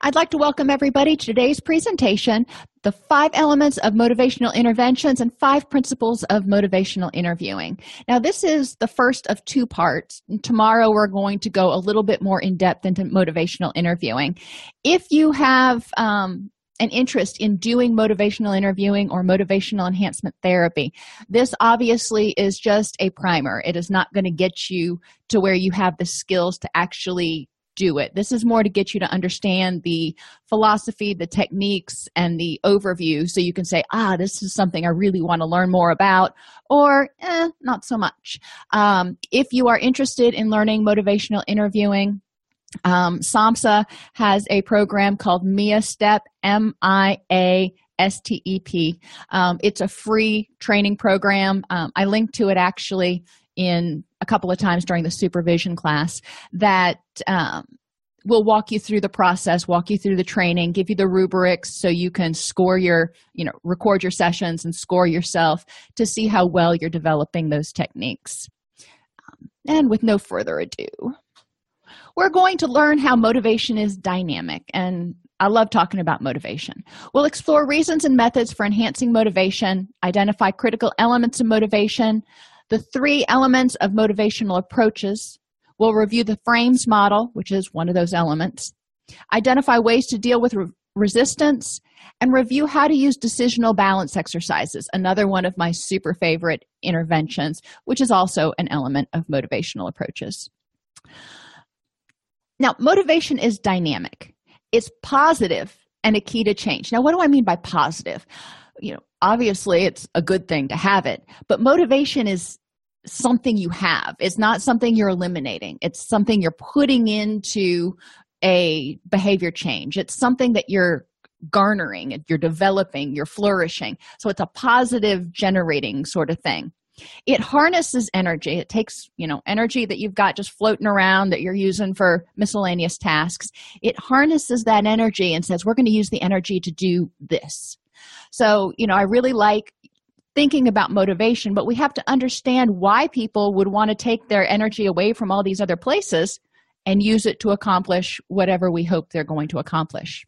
I'd like to welcome everybody to today's presentation the five elements of motivational interventions and five principles of motivational interviewing. Now, this is the first of two parts. Tomorrow, we're going to go a little bit more in depth into motivational interviewing. If you have um, an interest in doing motivational interviewing or motivational enhancement therapy. This obviously is just a primer. It is not going to get you to where you have the skills to actually do it. This is more to get you to understand the philosophy, the techniques, and the overview so you can say, ah, this is something I really want to learn more about, or eh, not so much. Um, if you are interested in learning motivational interviewing, um, SAMHSA has a program called MIA Step, M I A S T E P. Um, it's a free training program. Um, I linked to it actually in a couple of times during the supervision class that um, will walk you through the process walk you through the training give you the rubrics so you can score your you know record your sessions and score yourself to see how well you're developing those techniques um, and with no further ado we're going to learn how motivation is dynamic and I love talking about motivation. We'll explore reasons and methods for enhancing motivation, identify critical elements of motivation, the three elements of motivational approaches. We'll review the frames model, which is one of those elements, identify ways to deal with re- resistance, and review how to use decisional balance exercises, another one of my super favorite interventions, which is also an element of motivational approaches. Now, motivation is dynamic, it's positive and a key to change. Now, what do I mean by positive? You know, obviously it's a good thing to have it, but motivation is something you have. It's not something you're eliminating. It's something you're putting into a behavior change. It's something that you're garnering, you're developing, you're flourishing. So it's a positive generating sort of thing. It harnesses energy. It takes, you know, energy that you've got just floating around that you're using for miscellaneous tasks. It harnesses that energy and says, we're going to use the energy to do this. So, you know, I really like thinking about motivation, but we have to understand why people would want to take their energy away from all these other places and use it to accomplish whatever we hope they're going to accomplish.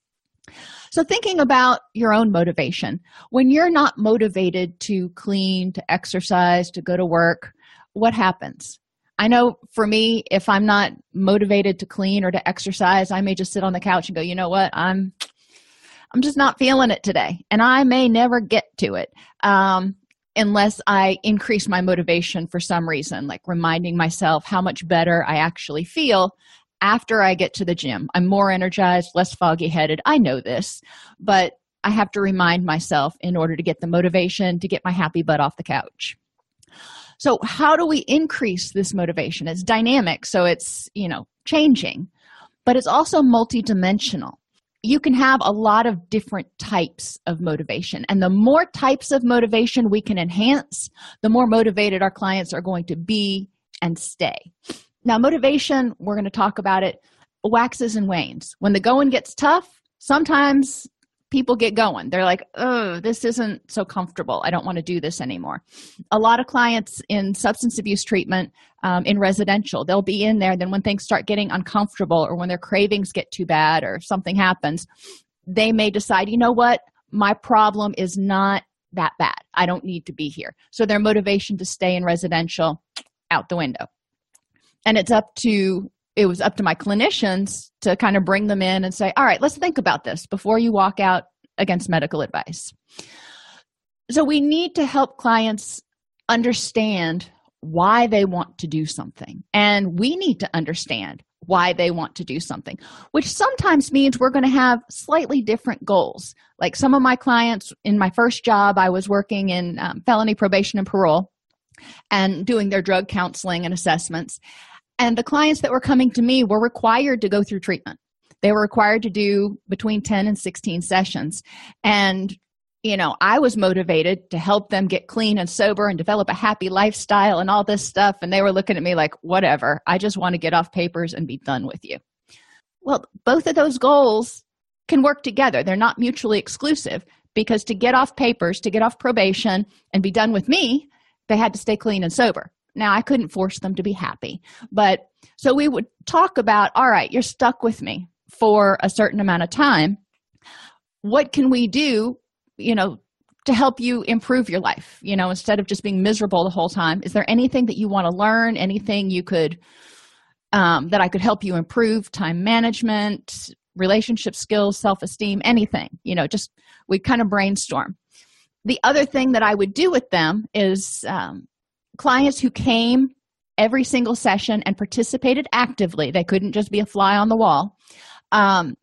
So, thinking about your own motivation, when you're not motivated to clean, to exercise, to go to work, what happens? I know for me, if I'm not motivated to clean or to exercise, I may just sit on the couch and go, you know what, I'm I'm just not feeling it today. And I may never get to it um, unless I increase my motivation for some reason, like reminding myself how much better I actually feel after I get to the gym. I'm more energized, less foggy headed. I know this, but I have to remind myself in order to get the motivation to get my happy butt off the couch. So, how do we increase this motivation? It's dynamic, so it's, you know, changing, but it's also multidimensional you can have a lot of different types of motivation. And the more types of motivation we can enhance, the more motivated our clients are going to be and stay. Now, motivation, we're going to talk about it, waxes and wanes. When the going gets tough, sometimes people get going. They're like, oh, this isn't so comfortable. I don't want to do this anymore. A lot of clients in substance abuse treatment um, in residential, they'll be in there. Then when things start getting uncomfortable or when their cravings get too bad or something happens, they may decide, you know what? My problem is not that bad. I don't need to be here. So their motivation to stay in residential out the window. And it's up to it was up to my clinicians to kind of bring them in and say, all right, let's think about this before you walk out against medical advice. So we need to help clients understand why they want to do something. And we need to understand why they want to do something, which sometimes means we're going to have slightly different goals. Like some of my clients in my first job, I was working in um, felony probation and parole and doing their drug counseling and assessments and the clients that were coming to me were required to go through treatment. They were required to do between 10 and 16 sessions. And you know i was motivated to help them get clean and sober and develop a happy lifestyle and all this stuff. And they were looking at me like whatever i just want to get off papers and be done with you. Well both of those goals can work together. They're not mutually exclusive because to get off papers to get off probation and be done with me they had to stay clean and sober now, I couldn't force them to be happy, but so we would talk about all right, you're stuck with me for a certain amount of time. What can we do, you know, to help you improve your life? You know, instead of just being miserable the whole time, is there anything that you want to learn? Anything you could, um, that I could help you improve? Time management, relationship skills, self esteem, anything, you know, just we kind of brainstorm. The other thing that I would do with them is um, clients who came every single session and participated actively they couldn't just be a fly on the wall um,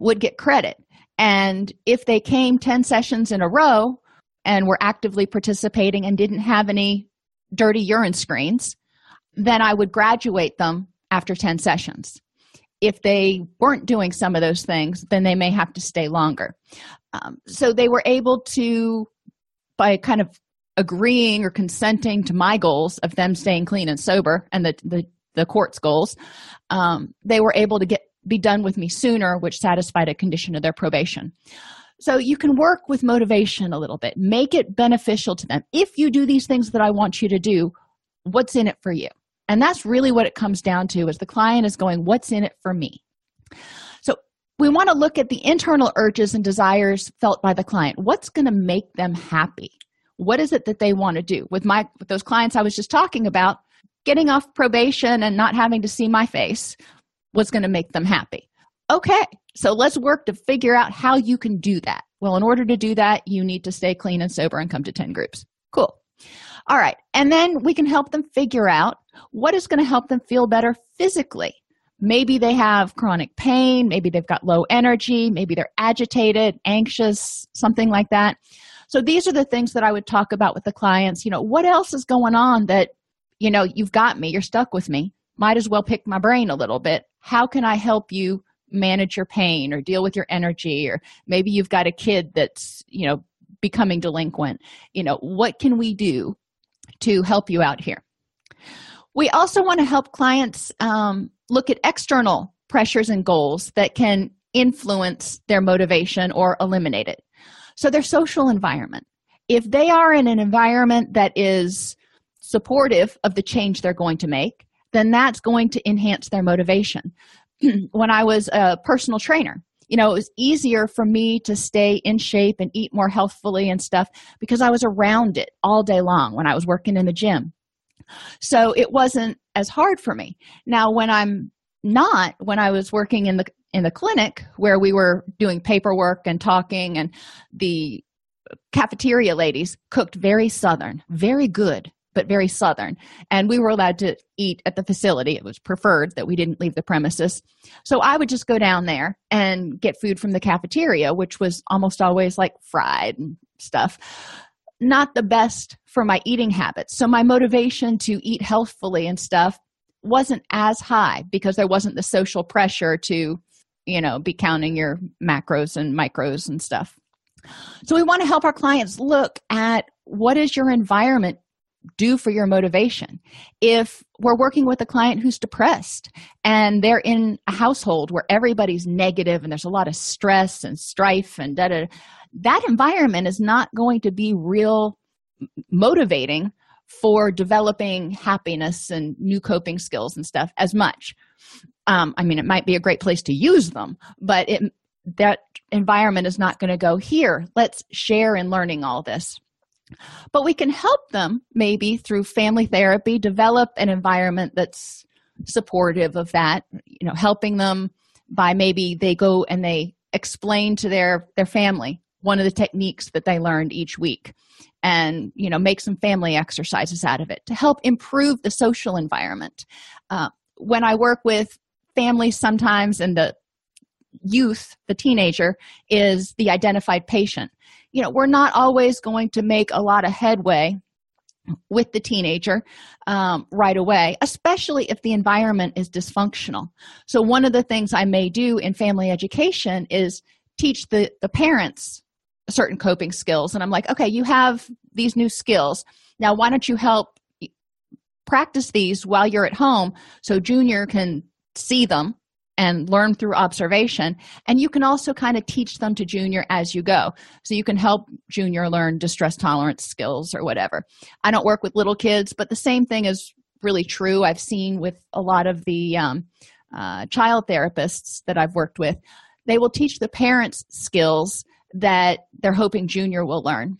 would get credit. And if they came 10 sessions in a row and were actively participating and didn't have any dirty urine screens then i would graduate them after 10 sessions. If they weren't doing some of those things then they may have to stay longer. Um, so they were able to by kind of agreeing or consenting to my goals of them staying clean and sober and the the, the court's goals um, they were able to get be done with me sooner which satisfied a condition of their probation. So you can work with motivation a little bit. Make it beneficial to them. If you do these things that i want you to do what's in it for you? And that's really what it comes down to is the client is going what's in it for me? So we want to look at the internal urges and desires felt by the client. What's going to make them happy what is it that they want to do? With my with those clients i was just talking about getting off probation and not having to see my face was going to make them happy. Okay so let's work to figure out how you can do that. Well in order to do that you need to stay clean and sober and come to 10 groups. Cool. All right and then we can help them figure out what is going to help them feel better physically. Maybe they have chronic pain maybe they've got low energy maybe they're agitated anxious something like that so these are the things that i would talk about with the clients. You know what else is going on that you know you've got me you're stuck with me. Might as well pick my brain a little bit. How can i help you manage your pain or deal with your energy? Or maybe you've got a kid that's you know becoming delinquent. You know what can we do to help you out here? We also want to help clients um, look at external pressures and goals that can influence their motivation or eliminate it so their social environment. If they are in an environment that is supportive of the change they're going to make then that's going to enhance their motivation. When i was a personal trainer you know it was easier for me to stay in shape and eat more healthfully and stuff because i was around it all day long when i was working in the gym. So it wasn't as hard for me. Now when i'm not when i was working in the in the clinic where we were doing paperwork and talking and the cafeteria ladies cooked very southern very good but very southern. And we were allowed to eat at the facility. It was preferred that we didn't leave the premises. So i would just go down there and get food from the cafeteria which was almost always like fried and stuff. Not the best for my eating habits. So my motivation to eat healthfully and stuff wasn't as high because there wasn't the social pressure to you know be counting your macros and micros and stuff so we want to help our clients look at what is your environment do for your motivation. If we're working with a client who's depressed and they're in a household where everybody's negative and there's a lot of stress and strife and da da, that environment is not going to be real motivating for developing happiness and new coping skills and stuff as much. Um, I mean, it might be a great place to use them, but it that environment is not going to go here. Let's share in learning all this. But we can help them maybe through family therapy develop an environment that's supportive of that, you know, helping them by maybe they go and they explain to their their family one of the techniques that they learned each week and you know make some family exercises out of it to help improve the social environment uh, when i work with families sometimes and the youth the teenager is the identified patient you know we're not always going to make a lot of headway with the teenager um, right away, especially if the environment is dysfunctional. So, one of the things I may do in family education is teach the, the parents certain coping skills. And I'm like, okay, you have these new skills. Now, why don't you help practice these while you're at home so Junior can see them and learn through observation and you can also kind of teach them to junior as you go so you can help junior learn distress tolerance skills or whatever i don't work with little kids but the same thing is really true i've seen with a lot of the um, uh, child therapists that i've worked with they will teach the parents skills that they're hoping junior will learn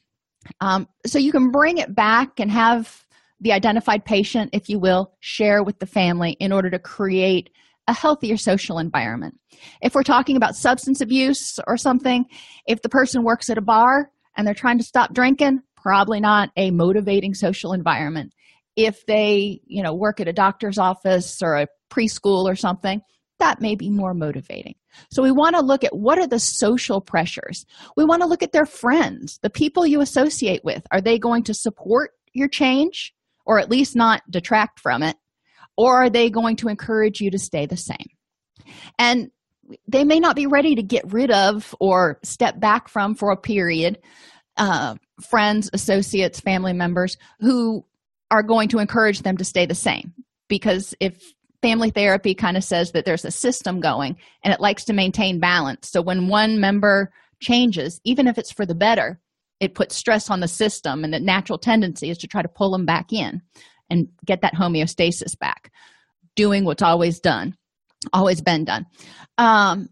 um, so you can bring it back and have the identified patient if you will share with the family in order to create a healthier social environment. If we're talking about substance abuse or something, if the person works at a bar and they're trying to stop drinking, probably not a motivating social environment. If they, you know, work at a doctor's office or a preschool or something, that may be more motivating. So we want to look at what are the social pressures. We want to look at their friends, the people you associate with. Are they going to support your change or at least not detract from it? or are they going to encourage you to stay the same and they may not be ready to get rid of or step back from for a period uh, friends associates family members who are going to encourage them to stay the same because if family therapy kind of says that there's a system going and it likes to maintain balance. So when one member changes even if it's for the better it puts stress on the system and the natural tendency is to try to pull them back in and get that homeostasis back. Doing what's always done always been done. Um,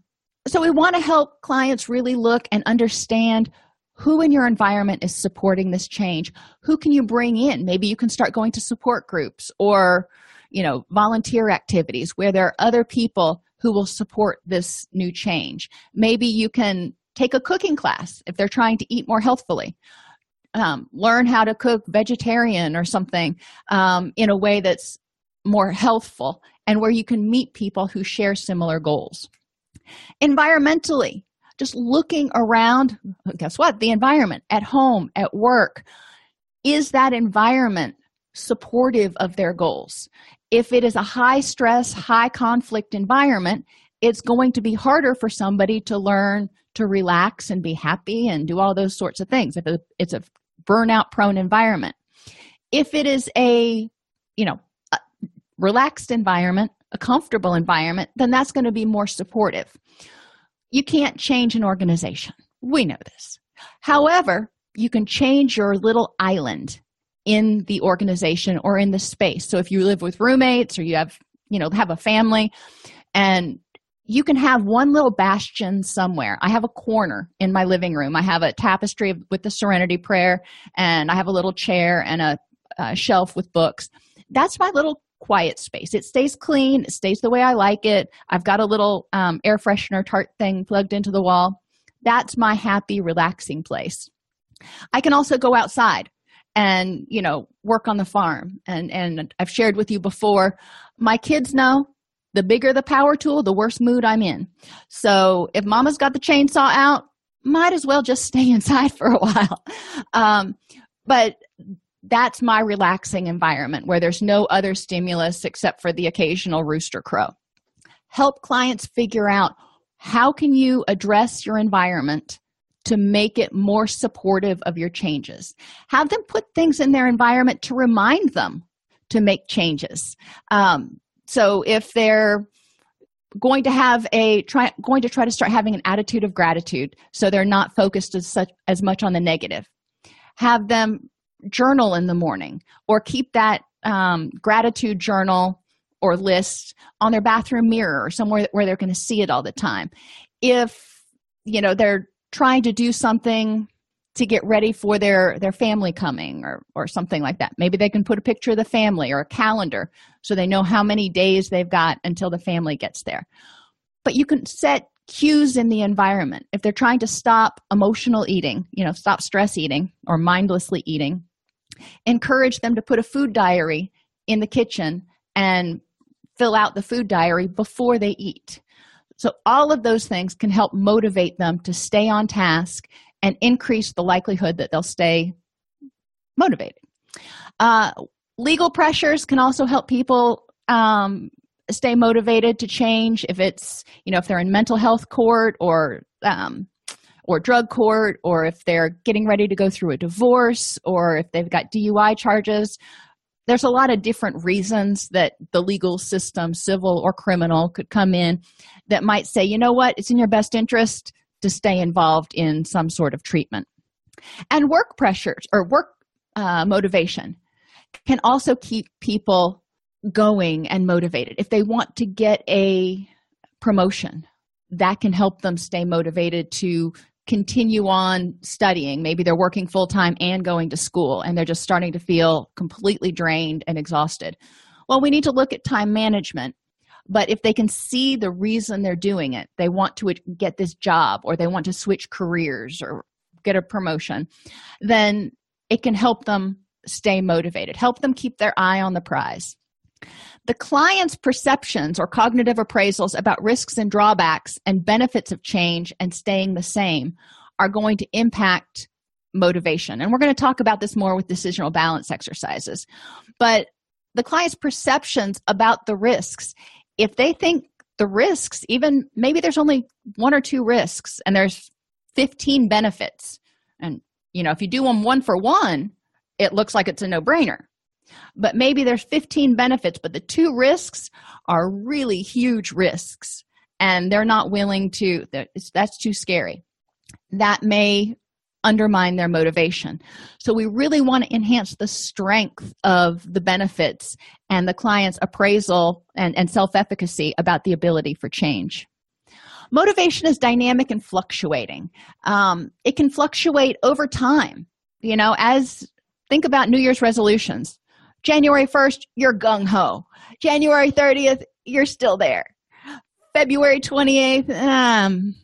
so we want to help clients really look and understand who in your environment is supporting this change. Who can you bring in? Maybe you can start going to support groups or you know volunteer activities where there are other people who will support this new change. Maybe you can take a cooking class if they're trying to eat more healthfully. Um, learn how to cook vegetarian or something um, in a way that's more healthful and where you can meet people who share similar goals. Environmentally just looking around guess what? The environment at home at work is that environment supportive of their goals if it is a high stress high conflict environment it's going to be harder for somebody to learn to relax and be happy and do all those sorts of things. If it's a burnout prone environment. If it is a you know a relaxed environment a comfortable environment then that's going to be more supportive. You can't change an organization. We know this. However you can change your little island in the organization or in the space so if you live with roommates or you have you know have a family and you can have one little bastion somewhere. I have a corner in my living room. I have a tapestry with the serenity prayer, and I have a little chair and a, a shelf with books. That's my little quiet space. It stays clean, it stays the way I like it. I've got a little um, air freshener tart thing plugged into the wall. That's my happy, relaxing place. I can also go outside and you know work on the farm. And and i've shared with you before my kids know the bigger the power tool the worse mood i'm in. So if mama's got the chainsaw out might as well just stay inside for a while. Um, but that's my relaxing environment where there's no other stimulus except for the occasional rooster crow. Help clients figure out how can you address your environment to make it more supportive of your changes. Have them put things in their environment to remind them to make changes. Um, so if they're going to have a try going to try to start having an attitude of gratitude so they're not focused as such as much on the negative have them journal in the morning or keep that um, gratitude journal or list on their bathroom mirror or somewhere where they're going to see it all the time if you know they're trying to do something to get ready for their their family coming or or something like that. Maybe they can put a picture of the family or a calendar so they know how many days they've got until the family gets there. But you can set cues in the environment. If they're trying to stop emotional eating you know stop stress eating or mindlessly eating encourage them to put a food diary in the kitchen and fill out the food diary before they eat so all of those things can help motivate them to stay on task and increase the likelihood that they'll stay motivated. Uh, legal pressures can also help people um, stay motivated to change if it's you know if they're in mental health court or um, or drug court or if they're getting ready to go through a divorce or if they've got dui charges there's a lot of different reasons that the legal system civil or criminal could come in that might say you know what? It's in your best interest to stay involved in some sort of treatment. And work pressures or work uh, motivation can also keep people going and motivated. If they want to get a promotion that can help them stay motivated to continue on studying. Maybe they're working full-time and going to school and they're just starting to feel completely drained and exhausted. Well we need to look at time management. But if they can see the reason they're doing it they want to get this job or they want to switch careers or get a promotion then it can help them stay motivated help them keep their eye on the prize the client's perceptions or cognitive appraisals about risks and drawbacks and benefits of change and staying the same are going to impact motivation. And we're going to talk about this more with decisional balance exercises. But the client's perceptions about the risks if they think the risks even maybe there's only one or two risks and there's 15 benefits and you know if you do them one for one it looks like it's a no-brainer but maybe there's 15 benefits but the two risks are really huge risks and they're not willing to that's too scary that may undermine their motivation. So, we really want to enhance the strength of the benefits and the client's appraisal and, and self efficacy about the ability for change. Motivation is dynamic and fluctuating. Um, it can fluctuate over time. You know, as think about New Year's resolutions. January 1st, you're gung ho. January 30th, you're still there. February 28th, um,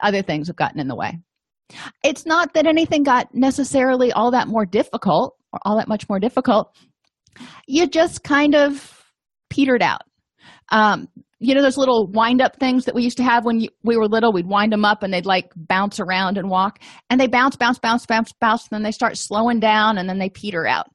other things have gotten in the way. It's not that anything got necessarily all that more difficult or all that much more difficult. You just kind of petered out. Um, you know those little wind up things that we used to have when you, we were little? We'd wind them up and they'd like bounce around and walk and they bounce bounce bounce bounce bounce and then they start slowing down and then they peter out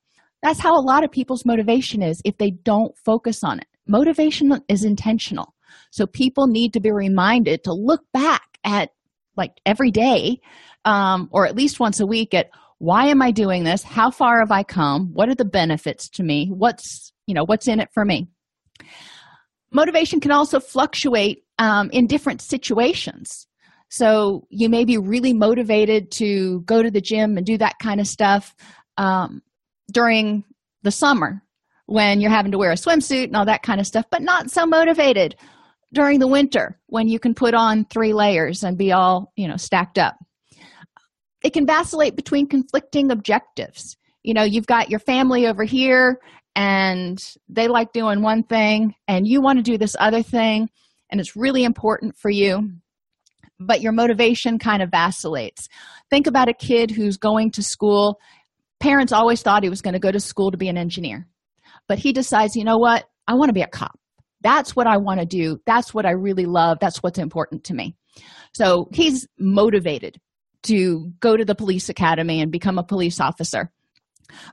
that's how a lot of people's motivation is if they don't focus on it. Motivation is intentional. So people need to be reminded to look back at like every day um, or at least once a week at why am i doing this? How far have i come? What are the benefits to me? What's you know what's in it for me? Motivation can also fluctuate um, in different situations. So you may be really motivated to go to the gym and do that kind of stuff um, during the summer when you're having to wear a swimsuit and all that kind of stuff but not so motivated during the winter when you can put on three layers and be all you know stacked up. It can vacillate between conflicting objectives. You know you've got your family over here and they like doing one thing and you want to do this other thing and it's really important for you but your motivation kind of vacillates. Think about a kid who's going to school parents always thought he was going to go to school to be an engineer. But he decides you know what? I want to be a cop. That's what i want to do. That's what i really love. That's what's important to me. So he's motivated to go to the police academy and become a police officer.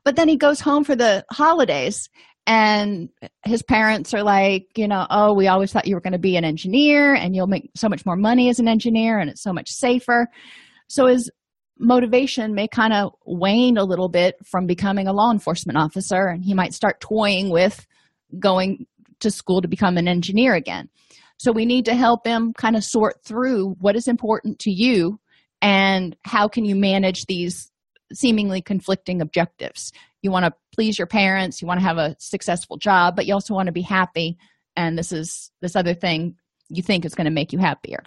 But then he goes home for the holidays and his parents are like you know oh we always thought you were going to be an engineer and you'll make so much more money as an engineer and it's so much safer. So his motivation may kind of wane a little bit from becoming a law enforcement officer, and he might start toying with going to school to become an engineer again. So we need to help him kind of sort through what is important to you and how can you manage these seemingly conflicting objectives. You want to please your parents, you want to have a successful job, but you also want to be happy and this is this other thing you think is going to make you happier.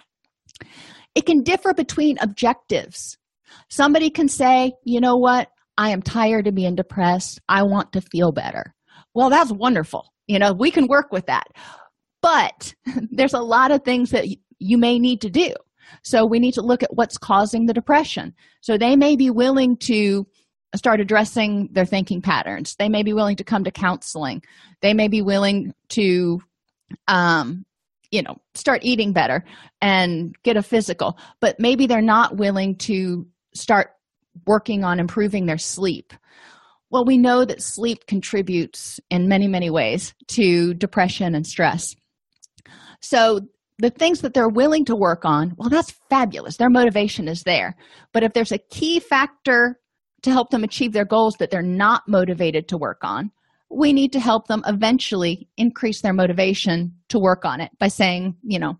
It can differ between objectives. Somebody can say, "You know what? I am tired of being depressed. I want to feel better." Well, that's wonderful. You know, we can work with that. But there's a lot of things that you may need to do. So we need to look at what's causing the depression. So they may be willing to start addressing their thinking patterns. They may be willing to come to counseling. They may be willing to um you know, start eating better and get a physical, but maybe they're not willing to start working on improving their sleep. Well, we know that sleep contributes in many, many ways to depression and stress. So the things that they're willing to work on, well, that's fabulous. Their motivation is there. But if there's a key factor to help them achieve their goals that they're not motivated to work on, we need to help them eventually increase their motivation to work on it by saying, you know,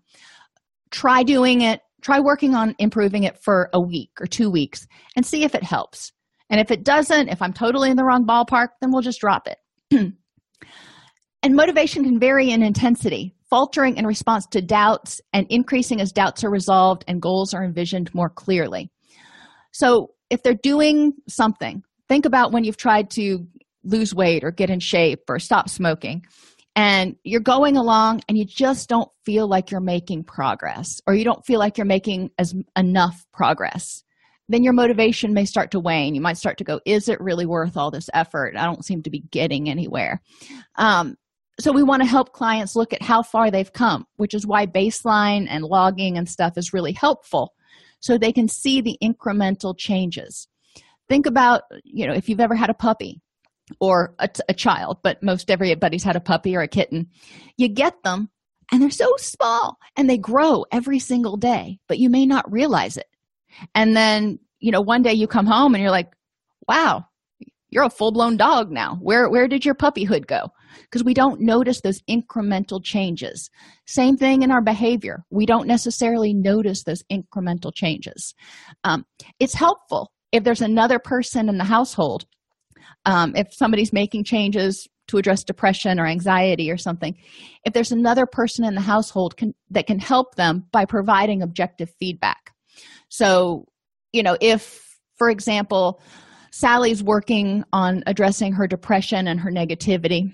try doing it, try working on improving it for a week or two weeks and see if it helps. And if it doesn't, if I'm totally in the wrong ballpark, then we'll just drop it. and motivation can vary in intensity faltering in response to doubts and increasing as doubts are resolved and goals are envisioned more clearly. So, if they're doing something, think about when you've tried to lose weight or get in shape or stop smoking, and you're going along and you just don't feel like you're making progress or you don't feel like you're making as enough progress then your motivation may start to wane. You might start to go is it really worth all this effort? I don't seem to be getting anywhere. Um, so we want to help clients look at how far they've come which is why baseline and logging and stuff is really helpful so they can see the incremental changes. Think about you know if you've ever had a puppy or a, a child but most everybody's had a puppy or a kitten. You get them and they're so small and they grow every single day but you may not realize it. And then you know one day you come home and you're like wow you're a full-blown dog now. Where where did your puppyhood go? Because we don't notice those incremental changes. Same thing in our behavior. We don't necessarily notice those incremental changes. Um, it's helpful if there's another person in the household um, if somebody's making changes to address depression or anxiety or something if there's another person in the household can, that can help them by providing objective feedback. So you know if for example sally's working on addressing her depression and her negativity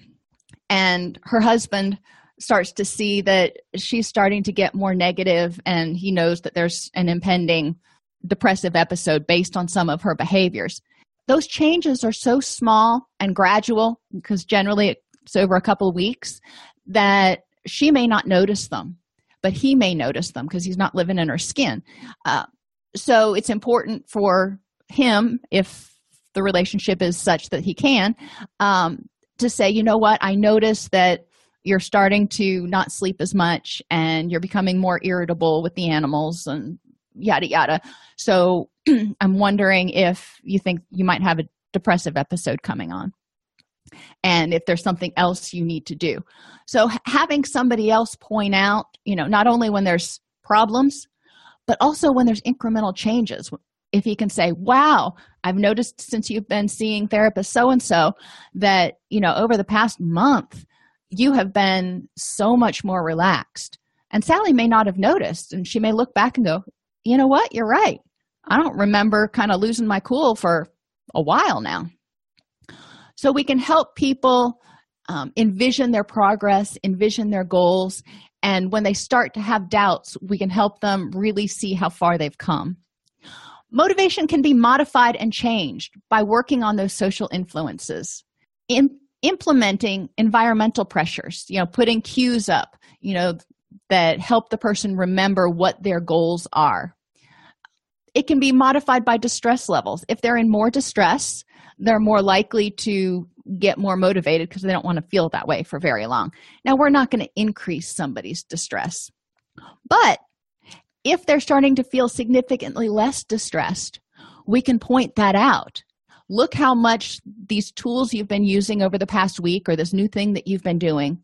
and her husband starts to see that she's starting to get more negative and he knows that there's an impending depressive episode based on some of her behaviors those changes are so small and gradual because generally it's over a couple of weeks that she may not notice them but he may notice them because he's not living in her skin. Uh, so it's important for him if the relationship is such that he can um, to say you know what? I notice that you're starting to not sleep as much and you're becoming more irritable with the animals and yada yada. So i'm wondering if you think you might have a depressive episode coming on and if there's something else you need to do. So having somebody else point out you know not only when there's problems but also when there's incremental changes. If he can say wow i've noticed since you've been seeing therapist so and so that you know over the past month you have been so much more relaxed. And sally may not have noticed and she may look back and go you know what? You're right. I don't remember kind of losing my cool for a while now. So we can help people um, envision their progress envision their goals and when they start to have doubts we can help them really see how far they've come. Motivation can be modified and changed by working on those social influences in implementing environmental pressures you know putting cues up you know that help the person remember what their goals are it can be modified by distress levels if they're in more distress they're more likely to get more motivated because they don't want to feel that way for very long now we're not going to increase somebody's distress but if they're starting to feel significantly less distressed, we can point that out. Look how much these tools you've been using over the past week or this new thing that you've been doing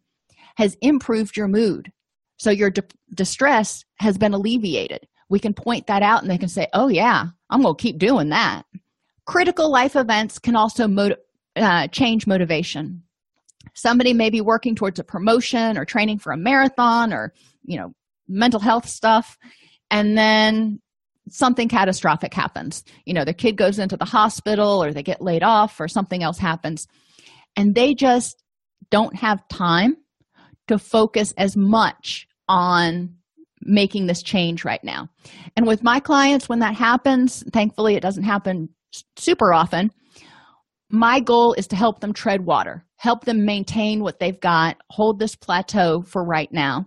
has improved your mood. So your di- distress has been alleviated. We can point that out and they can say, Oh, yeah, I'm going to keep doing that. Critical life events can also uh, change motivation. Somebody may be working towards a promotion or training for a marathon or, you know, mental health stuff. And then something catastrophic happens. You know, their kid goes into the hospital or they get laid off or something else happens. And they just don't have time to focus as much on making this change right now. And with my clients, when that happens, thankfully it doesn't happen super often. My goal is to help them tread water, help them maintain what they've got, hold this plateau for right now.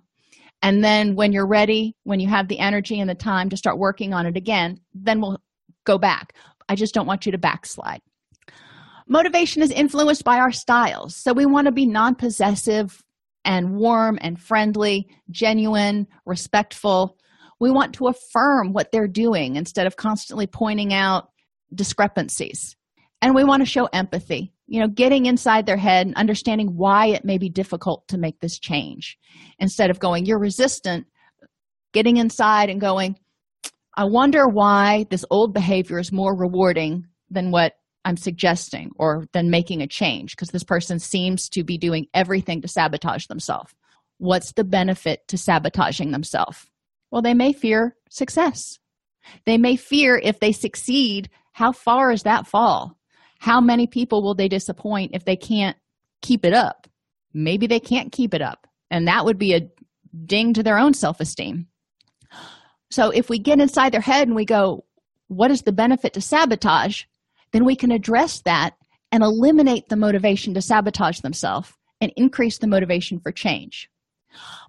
And then when you're ready, when you have the energy and the time to start working on it again, then we'll go back. I just don't want you to backslide. Motivation is influenced by our styles. So we want to be non possessive and warm and friendly, genuine, respectful. We want to affirm what they're doing instead of constantly pointing out discrepancies. And we want to show empathy, you know, getting inside their head and understanding why it may be difficult to make this change. Instead of going, you're resistant, getting inside and going, I wonder why this old behavior is more rewarding than what I'm suggesting or then making a change because this person seems to be doing everything to sabotage themselves. What's the benefit to sabotaging themselves? Well, they may fear success. They may fear if they succeed, how far is that fall? How many people will they disappoint if they can't keep it up? Maybe they can't keep it up, and that would be a ding to their own self esteem. So, if we get inside their head and we go, What is the benefit to sabotage? Then we can address that and eliminate the motivation to sabotage themselves and increase the motivation for change.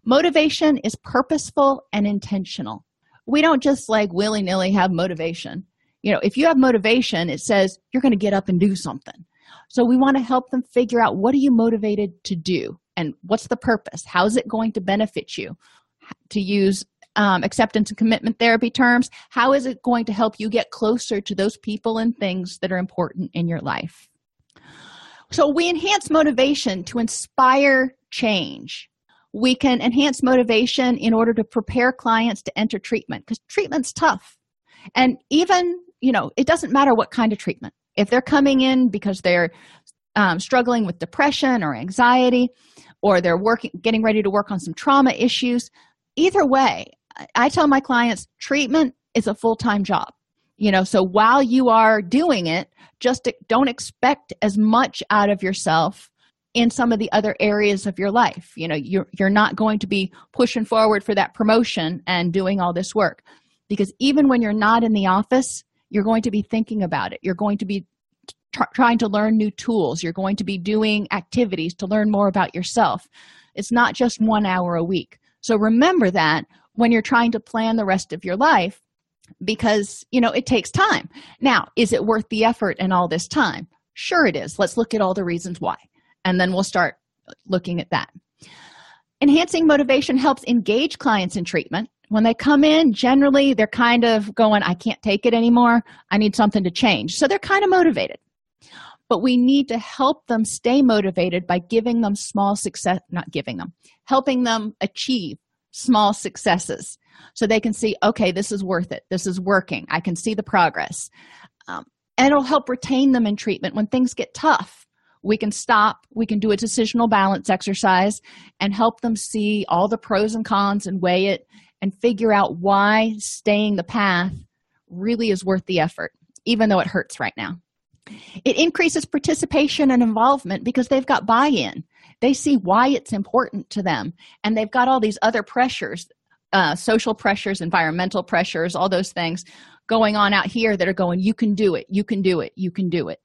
Motivation is purposeful and intentional. We don't just like willy nilly have motivation. You know, if you have motivation, it says you're going to get up and do something. So we want to help them figure out what are you motivated to do and what's the purpose? How is it going to benefit you? To use um, acceptance and commitment therapy terms, how is it going to help you get closer to those people and things that are important in your life? So, we enhance motivation to inspire change. We can enhance motivation in order to prepare clients to enter treatment because treatment's tough. And even, you know, it doesn't matter what kind of treatment. If they're coming in because they're um, struggling with depression or anxiety, or they're working, getting ready to work on some trauma issues, either way, I tell my clients treatment is a full time job. You know, so while you are doing it, just don't expect as much out of yourself in some of the other areas of your life. You know, you're you're not going to be pushing forward for that promotion and doing all this work because even when you're not in the office, you're going to be thinking about it. You're going to be trying to learn new tools. You're going to be doing activities to learn more about yourself. It's not just 1 hour a week. So remember that when you're trying to plan the rest of your life because you know it takes time. Now is it worth the effort and all this time? Sure it is. Let's look at all the reasons why and then we'll start looking at that. Enhancing motivation helps engage clients in treatment. When they come in generally they're kind of going i can't take it anymore. I need something to change. So they're kind of motivated. But we need to help them stay motivated by giving them small success not giving them helping them achieve small successes. So they can see okay this is worth it. This is working. I can see the progress. Um, and it'll help retain them in treatment. When things get tough we can stop. We can do a decisional balance exercise and help them see all the pros and cons and weigh it and figure out why staying the path really is worth the effort even though it hurts right now. It increases participation and involvement because they've got buy-in they see why it's important to them. And they've got all these other pressures uh, social pressures environmental pressures all those things going on out here that are going you can do it. You can do it. You can do it.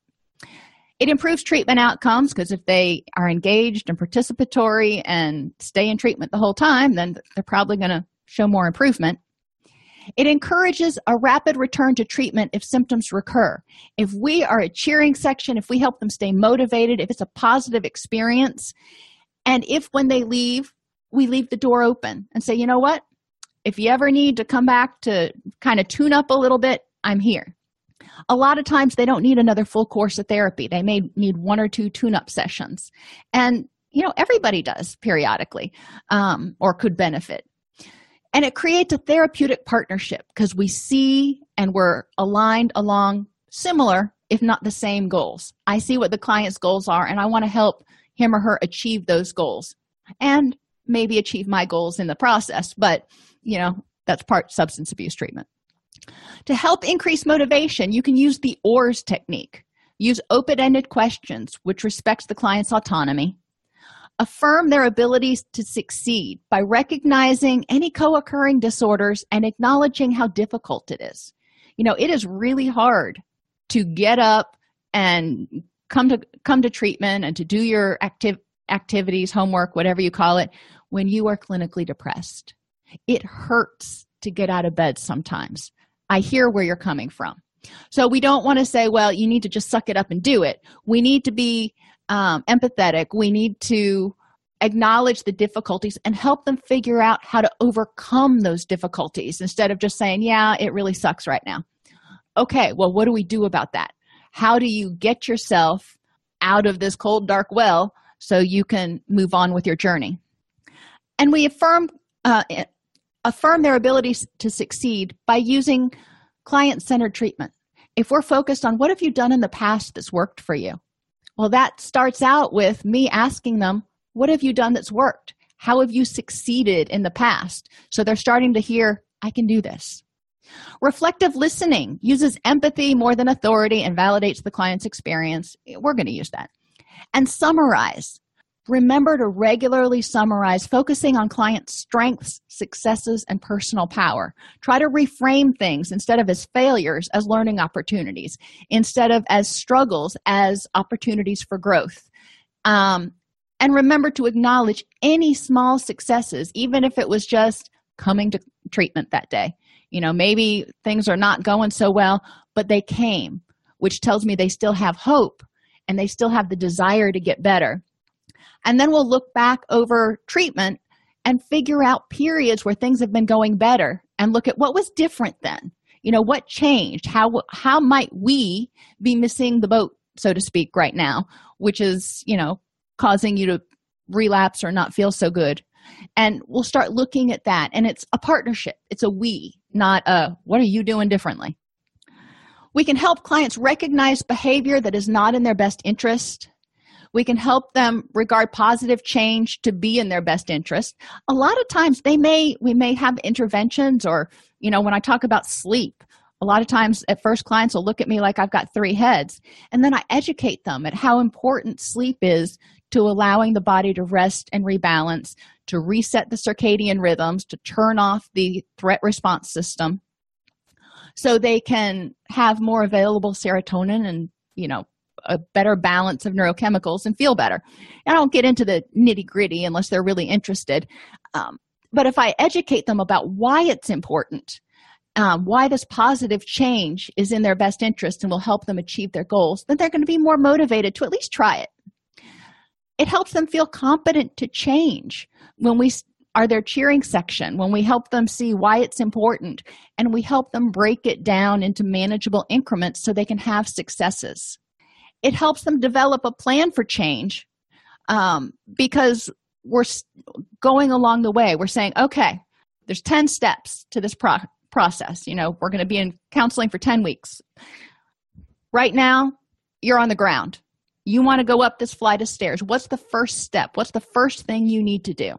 It improves treatment outcomes because if they are engaged and participatory and stay in treatment the whole time then they're probably going to show more improvement it encourages a rapid return to treatment if symptoms recur. If we are a cheering section, if we help them stay motivated, if it's a positive experience, and if when they leave, we leave the door open and say, you know what? if you ever need to come back to kind of tune up a little bit, I'm here. A lot of times they don't need another full course of therapy. They may need one or two tune up sessions. And, you know, everybody does periodically um, or could benefit. And it creates a therapeutic partnership because we see and we're aligned along similar, if not the same, goals. I see what the client's goals are, and I want to help him or her achieve those goals and maybe achieve my goals in the process. But, you know, that's part substance abuse treatment. To help increase motivation, you can use the OARS technique. Use open ended questions, which respects the client's autonomy. Affirm their abilities to succeed by recognizing any co occurring disorders and acknowledging how difficult it is. You know, it is really hard to get up and come to come to treatment and to do your active activities, homework, whatever you call it, when you are clinically depressed. It hurts to get out of bed sometimes. I hear where you're coming from. So we don't want to say, well, you need to just suck it up and do it. We need to be um, empathetic. We need to acknowledge the difficulties and help them figure out how to overcome those difficulties instead of just saying, yeah, it really sucks right now. Okay, well, what do we do about that? How do you get yourself out of this cold, dark well so you can move on with your journey? And we affirm uh, affirm their abilities to succeed by using client centered treatment. If we're focused on what have you done in the past that's worked for you? Well, that starts out with me asking them, What have you done that's worked? How have you succeeded in the past? So they're starting to hear, I can do this. Reflective listening uses empathy more than authority and validates the client's experience. We're going to use that. And summarize Remember to regularly summarize, focusing on client strengths, successes, and personal power. Try to reframe things instead of as failures as learning opportunities, instead of as struggles as opportunities for growth. Um, and remember to acknowledge any small successes, even if it was just coming to treatment that day. You know, maybe things are not going so well, but they came, which tells me they still have hope and they still have the desire to get better and then we'll look back over treatment and figure out periods where things have been going better and look at what was different then. You know what changed? How how might we be missing the boat so to speak right now which is you know causing you to relapse or not feel so good? And we'll start looking at that. And it's a partnership. It's a we not a what are you doing differently? We can help clients recognize behavior that is not in their best interest we can help them regard positive change to be in their best interest. A lot of times they may we may have interventions or you know when i talk about sleep a lot of times at first clients will look at me like i've got three heads and then i educate them at how important sleep is to allowing the body to rest and rebalance to reset the circadian rhythms to turn off the threat response system so they can have more available serotonin and you know a better balance of neurochemicals and feel better. I don't get into the nitty gritty unless they're really interested. Um, but if I educate them about why it's important, um, why this positive change is in their best interest and will help them achieve their goals, then they're going to be more motivated to at least try it. It helps them feel competent to change when we are their cheering section, when we help them see why it's important, and we help them break it down into manageable increments so they can have successes it helps them develop a plan for change um, because we're going along the way. We're saying okay there's 10 steps to this pro- process. You know we're going to be in counseling for 10 weeks. Right now you're on the ground. You want to go up this flight of stairs. What's the first step? What's the first thing you need to do?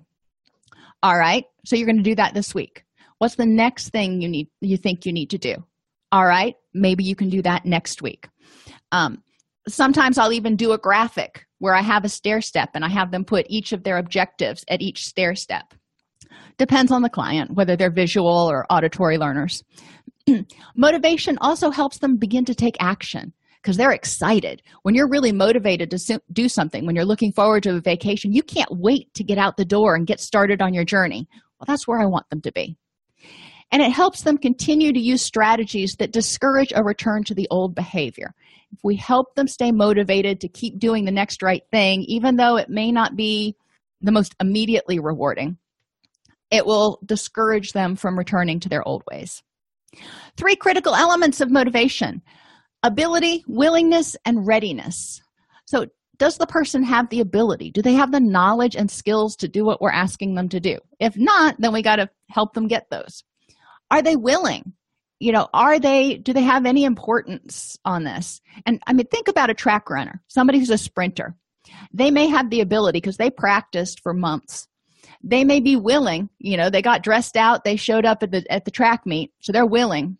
All right so you're going to do that this week. What's the next thing you need you think you need to do? All right maybe you can do that next week. Um, sometimes I'll even do a graphic where I have a stair step and I have them put each of their objectives at each stair step. Depends on the client, whether they're visual or auditory learners. Motivation also helps them begin to take action because they're excited. When you're really motivated to do something, when you're looking forward to a vacation, you can't wait to get out the door and get started on your journey. Well, that's where I want them to be. And it helps them continue to use strategies that discourage a return to the old behavior if we help them stay motivated to keep doing the next right thing, even though it may not be the most immediately rewarding, it will discourage them from returning to their old ways. Three critical elements of motivation ability, willingness, and readiness. So, does the person have the ability? Do they have the knowledge and skills to do what we're asking them to do? If not, then we got to help them get those. Are they willing? You know, are they, do they have any importance on this? And I mean, think about a track runner, somebody who's a sprinter. They may have the ability because they practiced for months. They may be willing, you know, they got dressed out, they showed up at the at the track meet, so they're willing.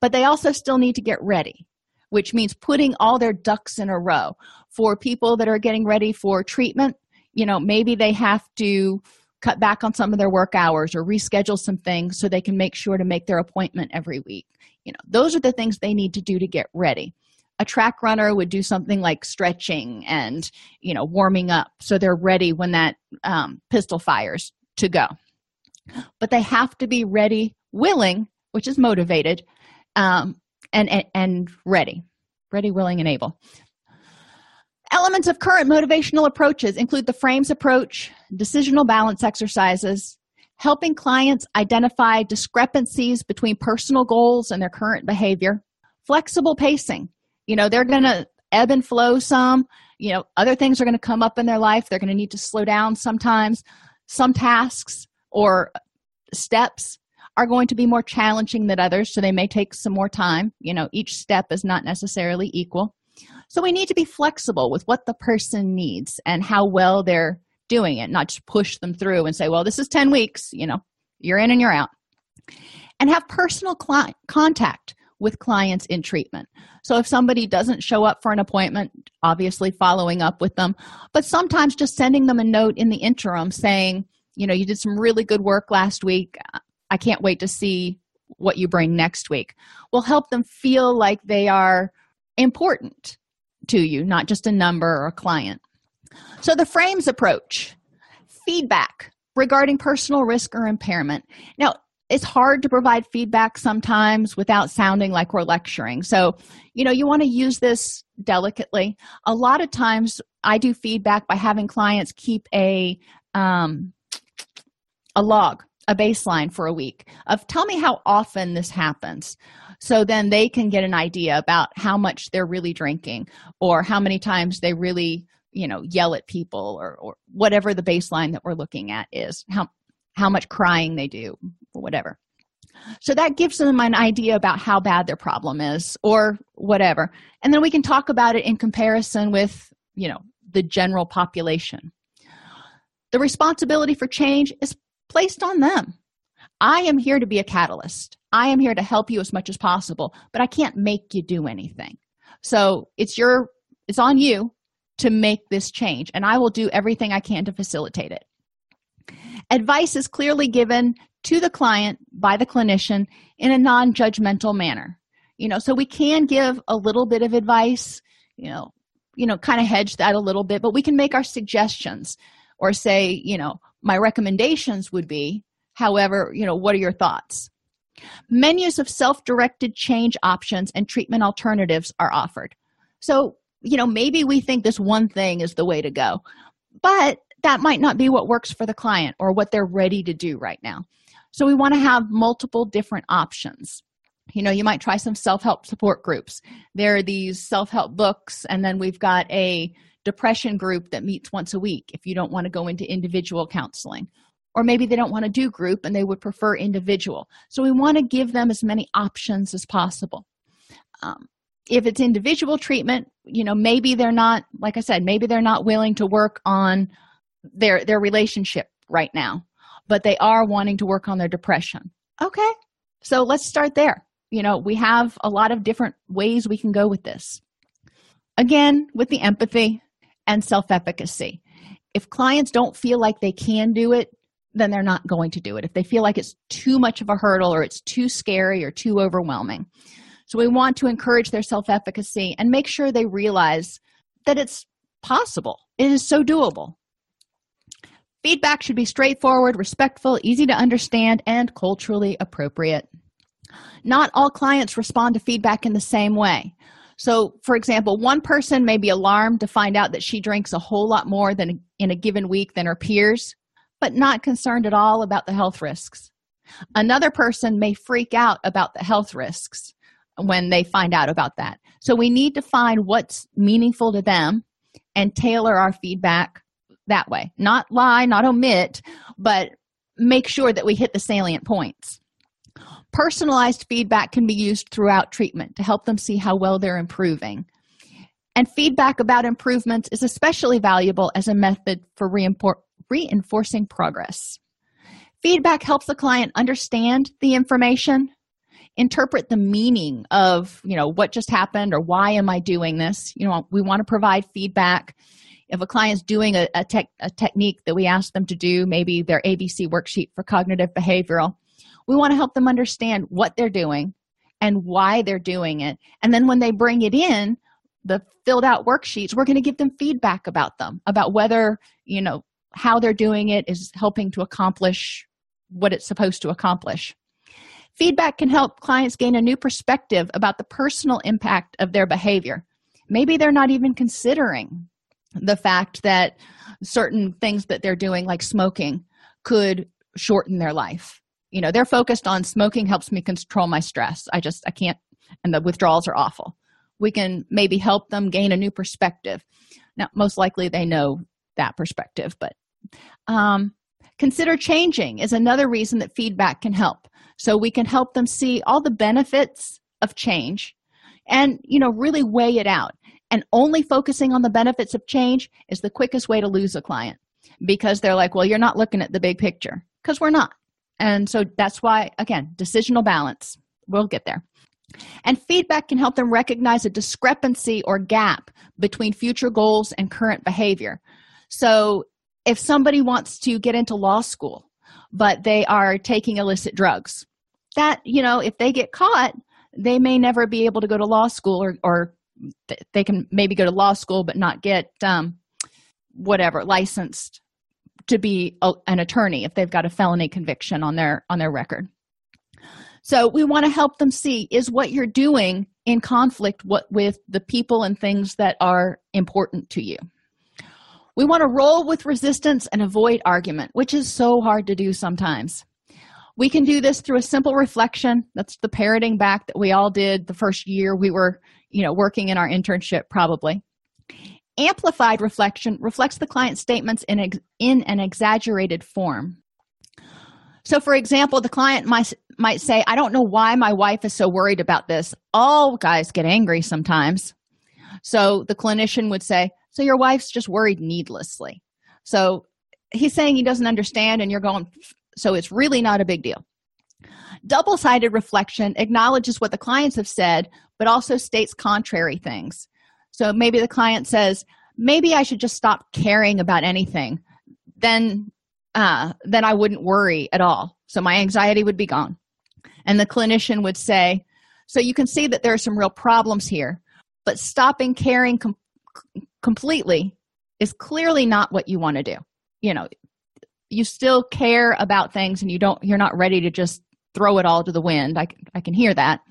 But they also still need to get ready which means putting all their ducks in a row for people that are getting ready for treatment you know maybe they have to cut back on some of their work hours or reschedule some things so they can make sure to make their appointment every week. You know those are the things they need to do to get ready. A track runner would do something like stretching and you know warming up so they're ready when that um, pistol fires to go. But they have to be ready willing which is motivated um, and, and, and ready ready willing and able elements of current motivational approaches include the frames approach decisional balance exercises helping clients identify discrepancies between personal goals and their current behavior flexible pacing. You know they're going to ebb and flow some. You know other things are going to come up in their life. They're going to need to slow down sometimes. Some tasks or steps are going to be more challenging than others so they may take some more time. You know each step is not necessarily equal so we need to be flexible with what the person needs and how well they're doing it not just push them through and say well this is 10 weeks you know you're in and you're out. And have personal contact with clients in treatment. So if somebody doesn't show up for an appointment obviously following up with them but sometimes just sending them a note in the interim saying you know you did some really good work last week. I can't wait to see what you bring next week. Will help them feel like they are important to you, not just a number or a client. So, the frames approach feedback regarding personal risk or impairment. Now, it's hard to provide feedback sometimes without sounding like we're lecturing. So, you know, you want to use this delicately. A lot of times I do feedback by having clients keep a um, a log a baseline for a week of tell me how often this happens. So then they can get an idea about how much they're really drinking or how many times they really you know yell at people or, or whatever the baseline that we're looking at is how how much crying they do or whatever. So that gives them an idea about how bad their problem is or whatever. And then we can talk about it in comparison with you know the general population. The responsibility for change is placed on them. I am here to be a catalyst. I am here to help you as much as possible, but I can't make you do anything. So it's your it's on you to make this change, and I will do everything I can to facilitate it. Advice is clearly given to the client by the clinician in a non-judgmental manner. You know, so we can give a little bit of advice, you know, you know, kind of hedge that a little bit, but we can make our suggestions or say, you know, my recommendations would be. However you know what are your thoughts? Menus of self-directed change options and treatment alternatives are offered. So you know maybe we think this one thing is the way to go but that might not be what works for the client or what they're ready to do right now. So we want to have multiple different options you know you might try some self-help support groups. There are these self-help books and then we've got a depression group that meets once a week if you don't want to go into individual counseling. Or maybe they don't want to do group and they would prefer individual. So we want to give them as many options as possible. Um, if it's individual treatment you know maybe they're not like i said maybe they're not willing to work on their their relationship right now but they are wanting to work on their depression. Okay so let's start there you know we have a lot of different ways we can go with this again with the empathy and self efficacy. If clients don't feel like they can do it, then they're not going to do it. If they feel like it's too much of a hurdle or it's too scary or too overwhelming. So we want to encourage their self efficacy and make sure they realize that it's possible, it is so doable. Feedback should be straightforward, respectful, easy to understand, and culturally appropriate. Not all clients respond to feedback in the same way. So, for example, one person may be alarmed to find out that she drinks a whole lot more than in a given week than her peers. but not concerned at all about the health risks. Another person may freak out about the health risks when they find out about that. So we need to find what's meaningful to them and tailor our feedback that way. Not lie, not omit, but make sure that we hit the salient points. Personalized feedback can be used throughout treatment to help them see how well they're improving. And feedback about improvements is especially valuable as a method for reinforcing progress. Feedback helps the client understand the information, interpret the meaning of, you know, what just happened or why am I doing this? You know, we want to provide feedback. If a client's doing a, a, tech, a technique that we ask them to do, maybe their ABC worksheet for cognitive behavioral, we want to help them understand what they're doing and why they're doing it. And then when they bring it in, the filled out worksheets, we're going to give them feedback about them, about whether, you know, how they're doing it is helping to accomplish what it's supposed to accomplish. Feedback can help clients gain a new perspective about the personal impact of their behavior. Maybe they're not even considering the fact that certain things that they're doing, like smoking, could shorten their life. You know, they're focused on smoking helps me control my stress. I just, I can't, and the withdrawals are awful. We can maybe help them gain a new perspective. Now, most likely they know that perspective, but um, consider changing is another reason that feedback can help. So we can help them see all the benefits of change and, you know, really weigh it out and only focusing on the benefits of change is the quickest way to lose a client because they're like well you're not looking at the big picture because we're not and so that's why again decisional balance. We'll get there. And feedback can help them recognize a discrepancy or gap between future goals and current behavior. So if somebody wants to get into law school but they are taking illicit drugs that you know if they get caught they may never be able to go to law school or, or they can maybe go to law school but not get um, whatever licensed to be a, an attorney if they've got a felony conviction on their on their record. So we want to help them see is what you're doing in conflict what, with the people and things that are important to you? We want to roll with resistance and avoid argument which is so hard to do sometimes. We can do this through a simple reflection. That's the parroting back that we all did the first year we were you know working in our internship probably amplified reflection reflects the client's statements in, ex- in an exaggerated form. So for example the client might might say i don't know why my wife is so worried about this. All guys get angry sometimes. So the clinician would say so your wife's just worried needlessly. So he's saying he doesn't understand and you're going so it's really not a big deal. Double sided reflection acknowledges what the clients have said but also states contrary things so maybe the client says maybe i should just stop caring about anything. Then uh, then i wouldn't worry at all. So my anxiety would be gone. And the clinician would say so you can see that there are some real problems here but stopping caring com- completely is clearly not what you want to do. You know you still care about things and you don't you're not ready to just throw it all to the wind. I, I can hear that.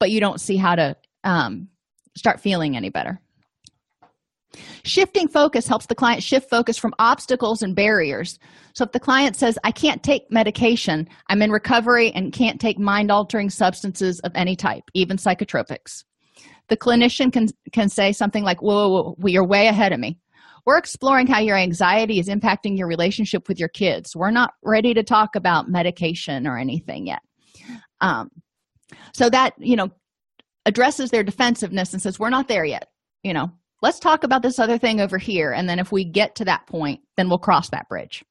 But you don't see how to um, start feeling any better. Shifting focus helps the client shift focus from obstacles and barriers. So if the client says i can't take medication i'm in recovery and can't take mind altering substances of any type even psychotropics the clinician can can say something like whoa, whoa, whoa you're way ahead of me. We're exploring how your anxiety is impacting your relationship with your kids. We're not ready to talk about medication or anything yet. Um, so that you know addresses their defensiveness and says we're not there yet you know. Let's talk about this other thing over here and then if we get to that point then we'll cross that bridge.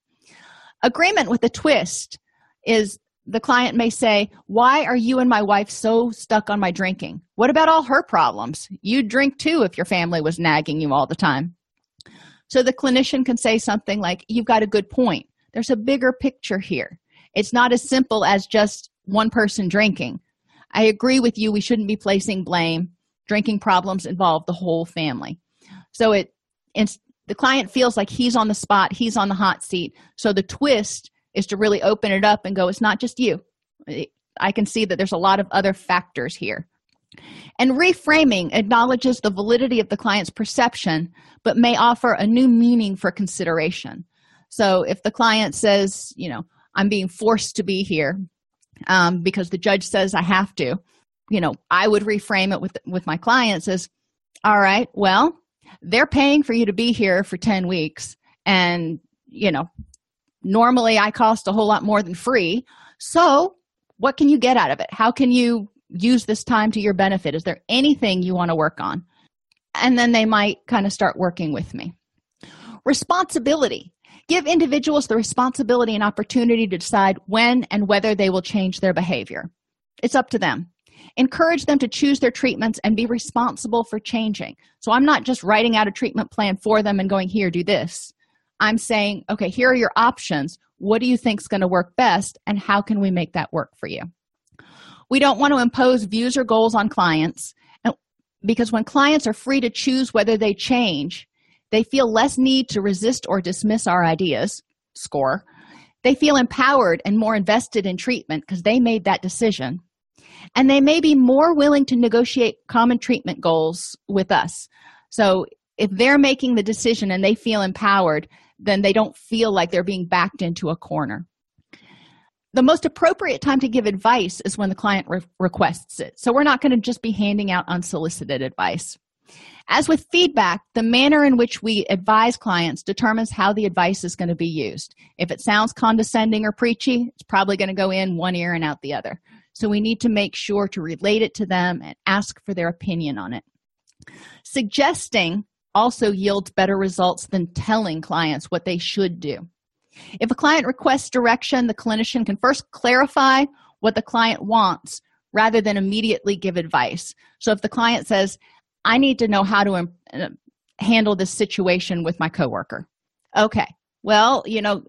Agreement with a twist is the client may say why are you and my wife so stuck on my drinking? What about all her problems? You'd drink too if your family was nagging you all the time. So the clinician can say something like you've got a good point. There's a bigger picture here. It's not as simple as just one person drinking i agree with you we shouldn't be placing blame. Drinking problems involve the whole family. So it it's, the client feels like he's on the spot he's on the hot seat. So the twist is to really open it up and go it's not just you. I can see that there's a lot of other factors here. And reframing acknowledges the validity of the client's perception but may offer a new meaning for consideration. So if the client says, you know, I'm being forced to be here um, because the judge says I have to, you know, I would reframe it with with my clients as, all right, well, they're paying for you to be here for 10 weeks and you know normally i cost a whole lot more than free. So what can you get out of it? How can you use this time to your benefit? Is there anything you want to work on? And then they might kind of start working with me. Responsibility give individuals the responsibility and opportunity to decide when and whether they will change their behavior. It's up to them. Encourage them to choose their treatments and be responsible for changing. So i'm not just writing out a treatment plan for them and going here do this. I'm saying okay here are your options. What do you think is going to work best and how can we make that work for you? We don't want to impose views or goals on clients because when clients are free to choose whether they change they feel less need to resist or dismiss our ideas score. They feel empowered and more invested in treatment because they made that decision. And they may be more willing to negotiate common treatment goals with us. So if they're making the decision and they feel empowered then they don't feel like they're being backed into a corner. The most appropriate time to give advice is when the client re- requests it. So we're not going to just be handing out unsolicited advice as with feedback the manner in which we advise clients determines how the advice is going to be used. If it sounds condescending or preachy it's probably going to go in one ear and out the other. So we need to make sure to relate it to them and ask for their opinion on it. Suggesting also yields better results than telling clients what they should do. If a client requests direction the clinician can first clarify what the client wants rather than immediately give advice. So if the client says i need to know how to um, handle this situation with my coworker. Okay well you know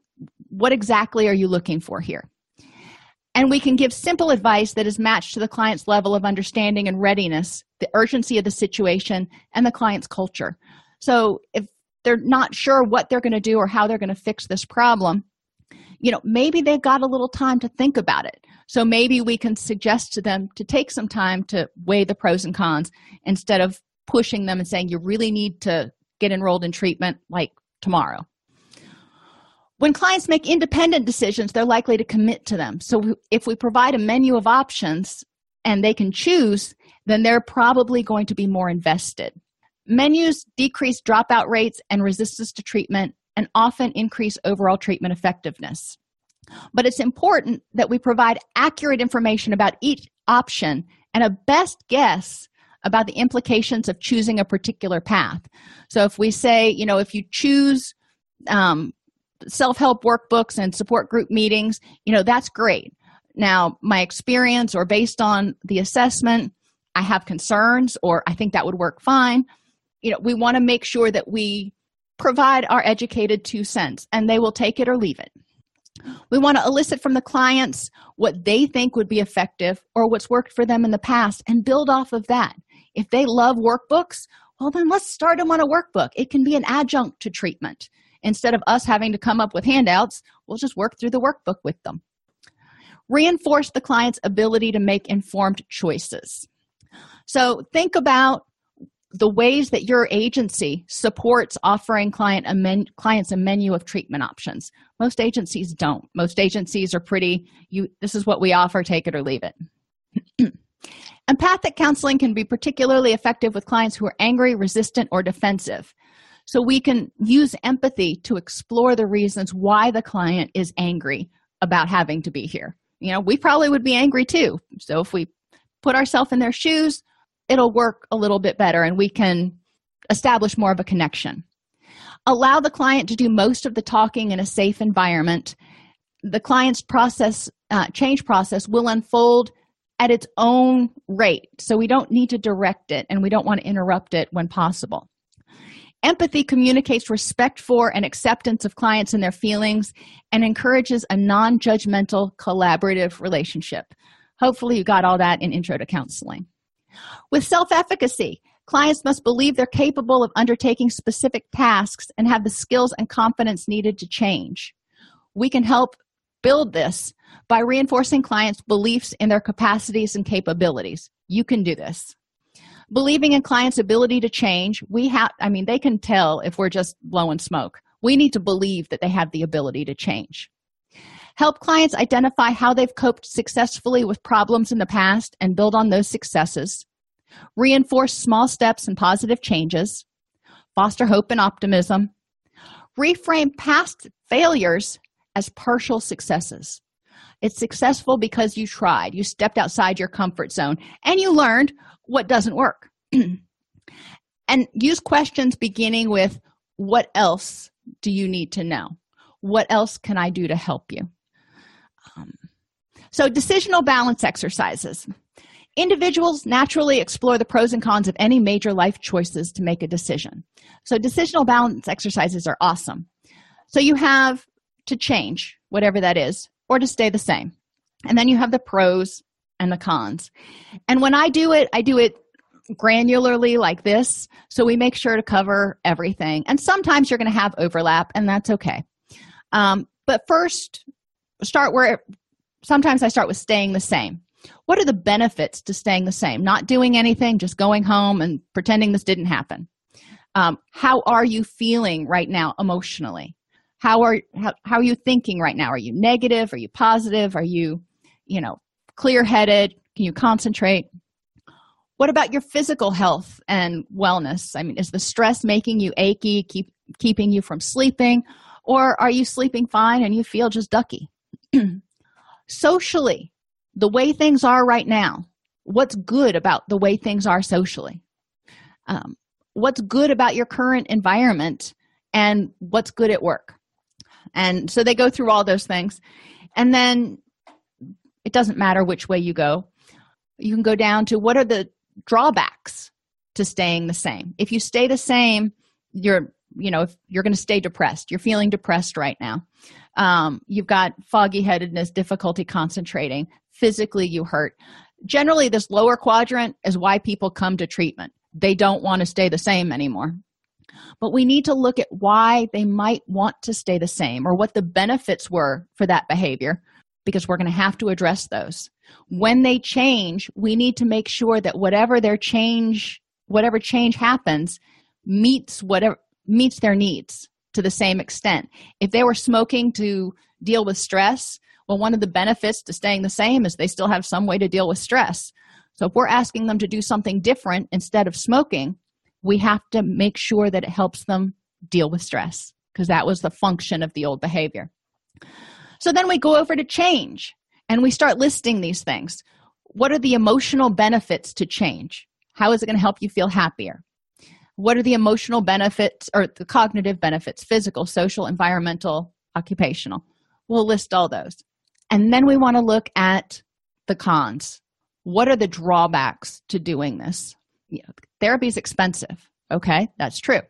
what exactly are you looking for here? And we can give simple advice that is matched to the client's level of understanding and readiness the urgency of the situation and the client's culture. So if they're not sure what they're going to do or how they're going to fix this problem you know maybe they've got a little time to think about it so maybe we can suggest to them to take some time to weigh the pros and cons instead of pushing them and saying you really need to get enrolled in treatment like tomorrow. When clients make independent decisions they're likely to commit to them. So if we provide a menu of options and they can choose then they're probably going to be more invested. Menus decrease dropout rates and resistance to treatment and often increase overall treatment effectiveness but it's important that we provide accurate information about each option and a best guess about the implications of choosing a particular path. So if we say you know if you choose um, self-help workbooks and support group meetings you know that's great. Now my experience or based on the assessment i have concerns or i think that would work fine. You know we want to make sure that we provide our educated two cents and they will take it or leave it we want to elicit from the clients what they think would be effective or what's worked for them in the past and build off of that. If they love workbooks well then let's start them on a workbook. It can be an adjunct to treatment. Instead of us having to come up with handouts we'll just work through the workbook with them. Reinforce the client's ability to make informed choices. So think about the ways that your agency supports offering client a men, clients a menu of treatment options. Most agencies don't. Most agencies are pretty you this is what we offer take it or leave it. Empathic counseling can be particularly effective with clients who are angry resistant or defensive. So we can use empathy to explore the reasons why the client is angry about having to be here. You know we probably would be angry too. So if we put ourselves in their shoes it'll work a little bit better and we can establish more of a connection. Allow the client to do most of the talking in a safe environment. The client's process uh, change process will unfold at its own rate. So we don't need to direct it and we don't want to interrupt it when possible. Empathy communicates respect for and acceptance of clients and their feelings and encourages a non-judgmental collaborative relationship. Hopefully you got all that in intro to counseling with self-efficacy clients must believe they're capable of undertaking specific tasks and have the skills and confidence needed to change. We can help build this by reinforcing clients beliefs in their capacities and capabilities. You can do this. Believing in clients ability to change we have i mean they can tell if we're just blowing smoke. We need to believe that they have the ability to change. Help clients identify how they've coped successfully with problems in the past and build on those successes. Reinforce small steps and positive changes. Foster hope and optimism. Reframe past failures as partial successes. It's successful because you tried, you stepped outside your comfort zone, and you learned what doesn't work. and use questions beginning with what else do you need to know? What else can I do to help you? Um, so, decisional balance exercises. Individuals naturally explore the pros and cons of any major life choices to make a decision. So, decisional balance exercises are awesome. So, you have to change, whatever that is, or to stay the same. And then you have the pros and the cons. And when I do it, I do it granularly like this. So we make sure to cover everything. And sometimes you're going to have overlap, and that's okay. Um, but first, start where sometimes I start with staying the same. What are the benefits to staying the same? Not doing anything, just going home and pretending this didn't happen. Um, how are you feeling right now emotionally? how are how, how are you thinking right now are you negative are you positive are you you know clear headed can you concentrate what about your physical health and wellness i mean is the stress making you achy keep keeping you from sleeping or are you sleeping fine and you feel just ducky? Socially the way things are right now what's good about the way things are socially? Um, what's good about your current environment and what's good at work? And so they go through all those things. And then it doesn't matter which way you go. You can go down to what are the drawbacks to staying the same? If you stay the same you're you know if you're going to stay depressed you're feeling depressed right now. Um, you've got foggy headedness difficulty concentrating physically you hurt. Generally this lower quadrant is why people come to treatment. They don't want to stay the same anymore. But we need to look at why they might want to stay the same or what the benefits were for that behavior because we're going to have to address those. When they change we need to make sure that whatever their change whatever change happens meets whatever meets their needs to the same extent if they were smoking to deal with stress well one of the benefits to staying the same is they still have some way to deal with stress so if we're asking them to do something different instead of smoking we have to make sure that it helps them deal with stress because that was the function of the old behavior. So then we go over to change and we start listing these things. What are the emotional benefits to change? How is it going to help you feel happier? What are the emotional benefits or the cognitive benefits, physical, social, environmental, occupational? We'll list all those. And then we want to look at the cons. What are the drawbacks to doing this? you know, therapy is expensive okay that's true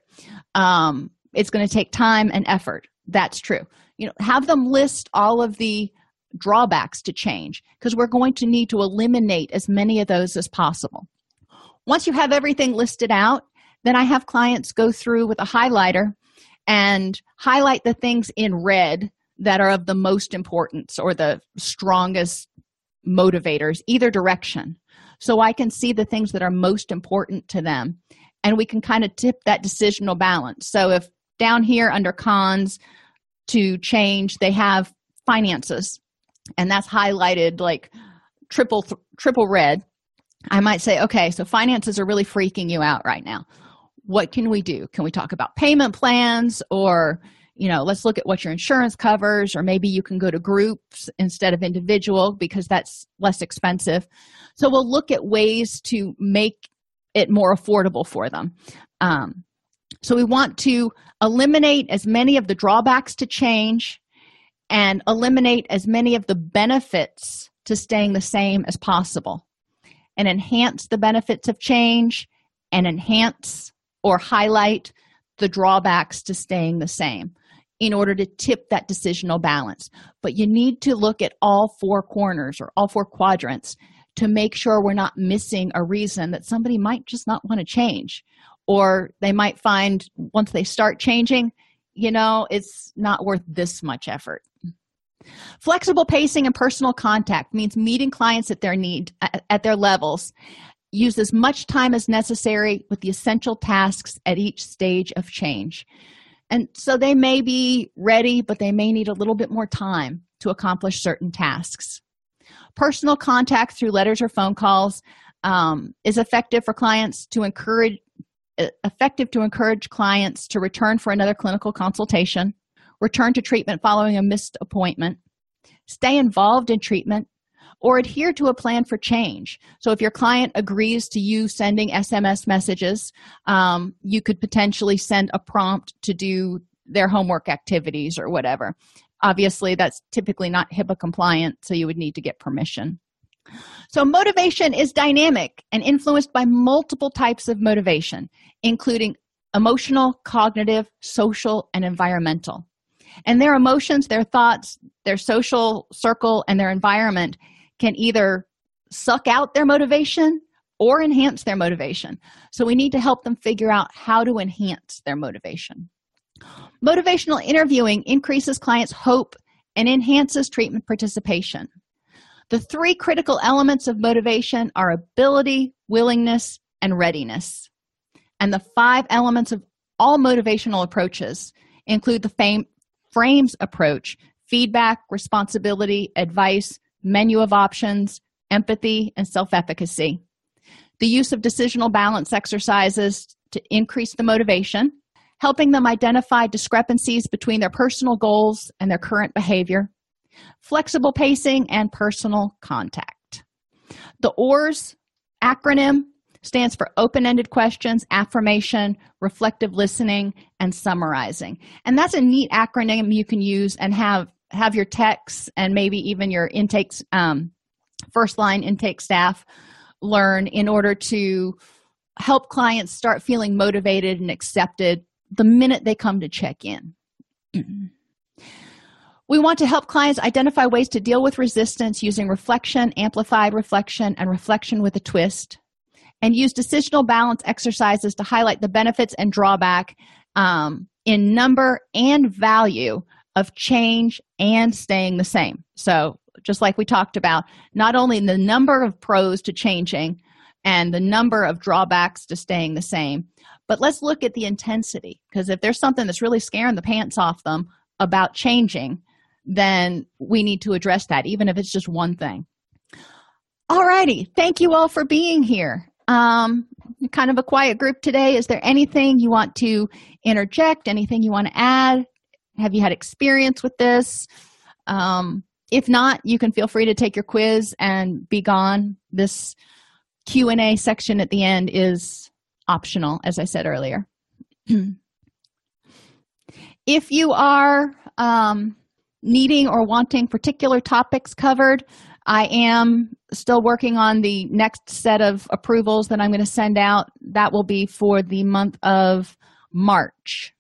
um, it's going to take time and effort that's true you know have them list all of the drawbacks to change because we're going to need to eliminate as many of those as possible once you have everything listed out then i have clients go through with a highlighter and highlight the things in red that are of the most importance or the strongest motivators either direction so I can see the things that are most important to them. And we can kind of tip that decisional balance. So if down here under cons to change, they have finances, and that's highlighted like triple triple red. I might say, okay, so finances are really freaking you out right now. What can we do? Can we talk about payment plans or you know let's look at what your insurance covers or maybe you can go to groups instead of individual because that's less expensive so we'll look at ways to make it more affordable for them um, so we want to eliminate as many of the drawbacks to change and eliminate as many of the benefits to staying the same as possible and enhance the benefits of change and enhance or highlight the drawbacks to staying the same in order to tip that decisional balance. But you need to look at all four corners or all four quadrants to make sure we're not missing a reason that somebody might just not want to change. Or they might find once they start changing, you know, it's not worth this much effort. Flexible pacing and personal contact means meeting clients at their need at their levels. Use as much time as necessary with the essential tasks at each stage of change And so they may be ready, but they may need a little bit more time to accomplish certain tasks. Personal contact through letters or phone calls um, is effective for clients to encourage effective to encourage clients to return for another clinical consultation, return to treatment following a missed appointment, stay involved in treatment, or adhere to a plan for change. So, if your client agrees to you sending SMS messages, um, you could potentially send a prompt to do their homework activities or whatever. Obviously, that's typically not HIPAA compliant, so you would need to get permission. So, motivation is dynamic and influenced by multiple types of motivation, including emotional, cognitive, social, and environmental. And their emotions, their thoughts, their social circle, and their environment can either suck out their motivation or enhance their motivation. So, we need to help them figure out how to enhance their motivation. Motivational interviewing increases clients' hope and enhances treatment participation. The three critical elements of motivation are ability, willingness, and readiness. And the five elements of all motivational approaches include the fame, frames approach feedback, responsibility, advice, menu of options, empathy, and self efficacy. The use of decisional balance exercises to increase the motivation, helping them identify discrepancies between their personal goals and their current behavior flexible pacing, and personal contact. The OARS acronym stands for open ended questions, affirmation, reflective listening, and summarizing. And that's a neat acronym you can use and have have your techs and maybe even your intakes um, first line intake staff learn in order to help clients start feeling motivated and accepted the minute they come to check in. We want to help clients identify ways to deal with resistance using reflection, amplified reflection, and reflection with a twist, and use decisional balance exercises to highlight the benefits and drawback um, in number and value of change and staying the same. So, just like we talked about, not only the number of pros to changing and the number of drawbacks to staying the same, but let's look at the intensity because if there's something that's really scaring the pants off them about changing, then we need to address that, even if it's just one thing. All righty. Thank you all for being here. Um, kind of a quiet group today. Is there anything you want to interject? Anything you want to add? Have you had experience with this? Um, if not, you can feel free to take your quiz and be gone. This Q&A section at the end is optional, as I said earlier. if you are um, needing or wanting particular topics covered, I am still working on the next set of approvals that I'm going to send out. That will be for the month of March.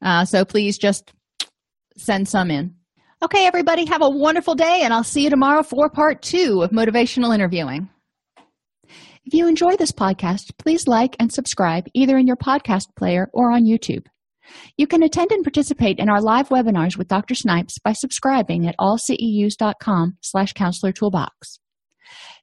Uh, so please just send some in. Okay, everybody, have a wonderful day, and I'll see you tomorrow for part two of motivational interviewing. If you enjoy this podcast, please like and subscribe either in your podcast player or on YouTube. You can attend and participate in our live webinars with Dr. Snipes by subscribing at allceus.com slash counselor toolbox.